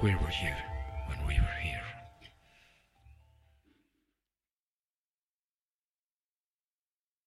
Where were you when we